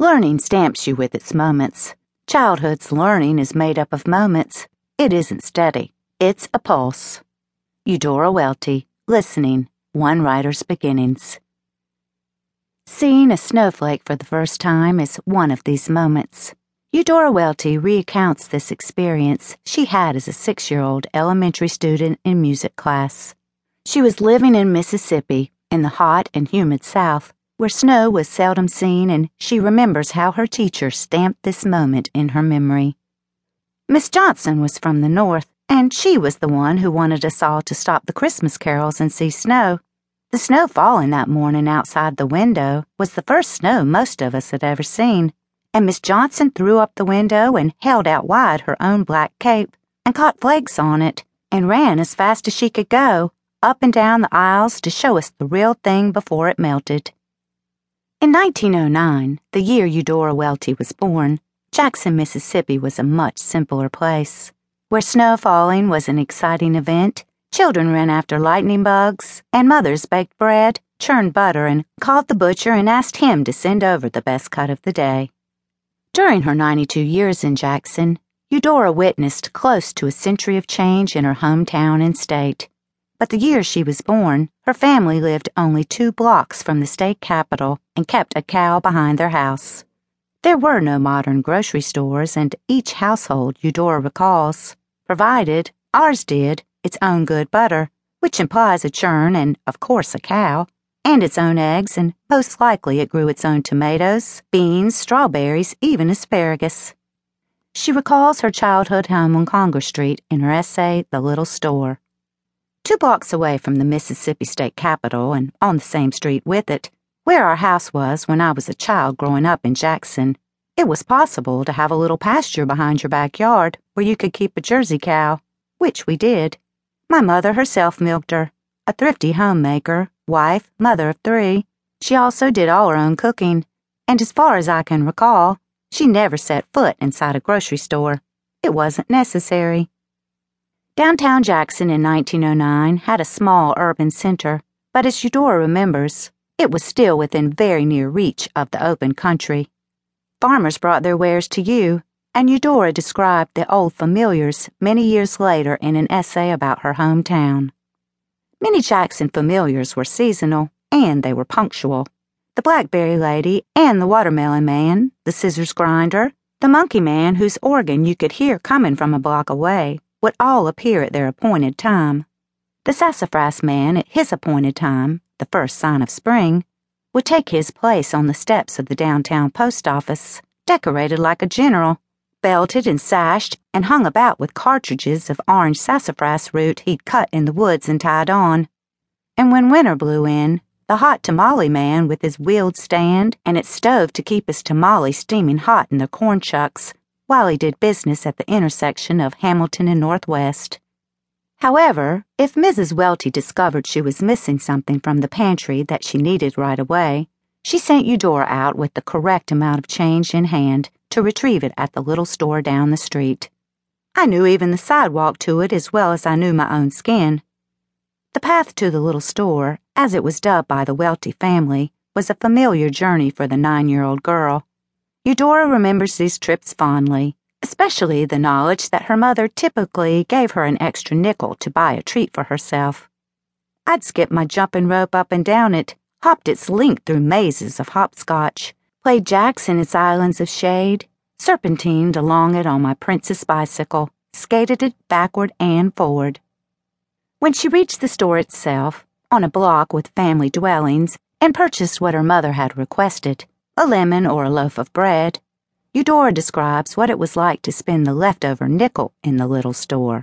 Learning stamps you with its moments. Childhood's learning is made up of moments. It isn't steady, it's a pulse. Eudora Welty, Listening, One Writer's Beginnings. Seeing a snowflake for the first time is one of these moments. Eudora Welty recounts this experience she had as a six year old elementary student in music class. She was living in Mississippi, in the hot and humid South where snow was seldom seen, and she remembers how her teacher stamped this moment in her memory. Miss Johnson was from the North, and she was the one who wanted us all to stop the Christmas carols and see snow. The snow falling that morning outside the window was the first snow most of us had ever seen, and Miss Johnson threw up the window and held out wide her own black cape and caught flakes on it and ran as fast as she could go up and down the aisles to show us the real thing before it melted. In 1909, the year Eudora Welty was born, Jackson, Mississippi was a much simpler place. Where snow falling was an exciting event, children ran after lightning bugs, and mothers baked bread, churned butter, and called the butcher and asked him to send over the best cut of the day. During her 92 years in Jackson, Eudora witnessed close to a century of change in her hometown and state. But the year she was born, her family lived only two blocks from the state capitol and kept a cow behind their house. There were no modern grocery stores, and each household, Eudora recalls, provided, ours did, its own good butter, which implies a churn and, of course, a cow, and its own eggs, and most likely it grew its own tomatoes, beans, strawberries, even asparagus. She recalls her childhood home on Congress Street in her essay, The Little Store. Two blocks away from the Mississippi State Capitol and on the same street with it, where our house was when I was a child growing up in Jackson, it was possible to have a little pasture behind your backyard where you could keep a Jersey cow, which we did. My mother herself milked her, a thrifty homemaker, wife, mother of three. She also did all her own cooking, and as far as I can recall, she never set foot inside a grocery store. It wasn't necessary. Downtown Jackson in 1909 had a small urban center, but as Eudora remembers, it was still within very near reach of the open country. Farmers brought their wares to you, and Eudora described the old familiars many years later in an essay about her hometown. Many Jackson familiars were seasonal, and they were punctual. The blackberry lady and the watermelon man, the scissors grinder, the monkey man whose organ you could hear coming from a block away would all appear at their appointed time. The sassafras man, at his appointed time, the first sign of spring, would take his place on the steps of the downtown post office, decorated like a general, belted and sashed, and hung about with cartridges of orange sassafras root he'd cut in the woods and tied on. And when winter blew in, the hot tamale man with his wheeled stand and its stove to keep his tamale steaming hot in the corn chucks while he did business at the intersection of Hamilton and Northwest. However, if Mrs. Welty discovered she was missing something from the pantry that she needed right away, she sent Eudora out with the correct amount of change in hand to retrieve it at the little store down the street. I knew even the sidewalk to it as well as I knew my own skin. The path to the little store, as it was dubbed by the Welty family, was a familiar journey for the nine year old girl. Eudora remembers these trips fondly, especially the knowledge that her mother typically gave her an extra nickel to buy a treat for herself. I'd skip my jumping rope up and down it, hopped its length through mazes of hopscotch, played jacks in its islands of shade, serpentined along it on my princess bicycle, skated it backward and forward. When she reached the store itself, on a block with family dwellings, and purchased what her mother had requested, a lemon, or a loaf of bread. Eudora describes what it was like to spend the leftover nickel in the little store.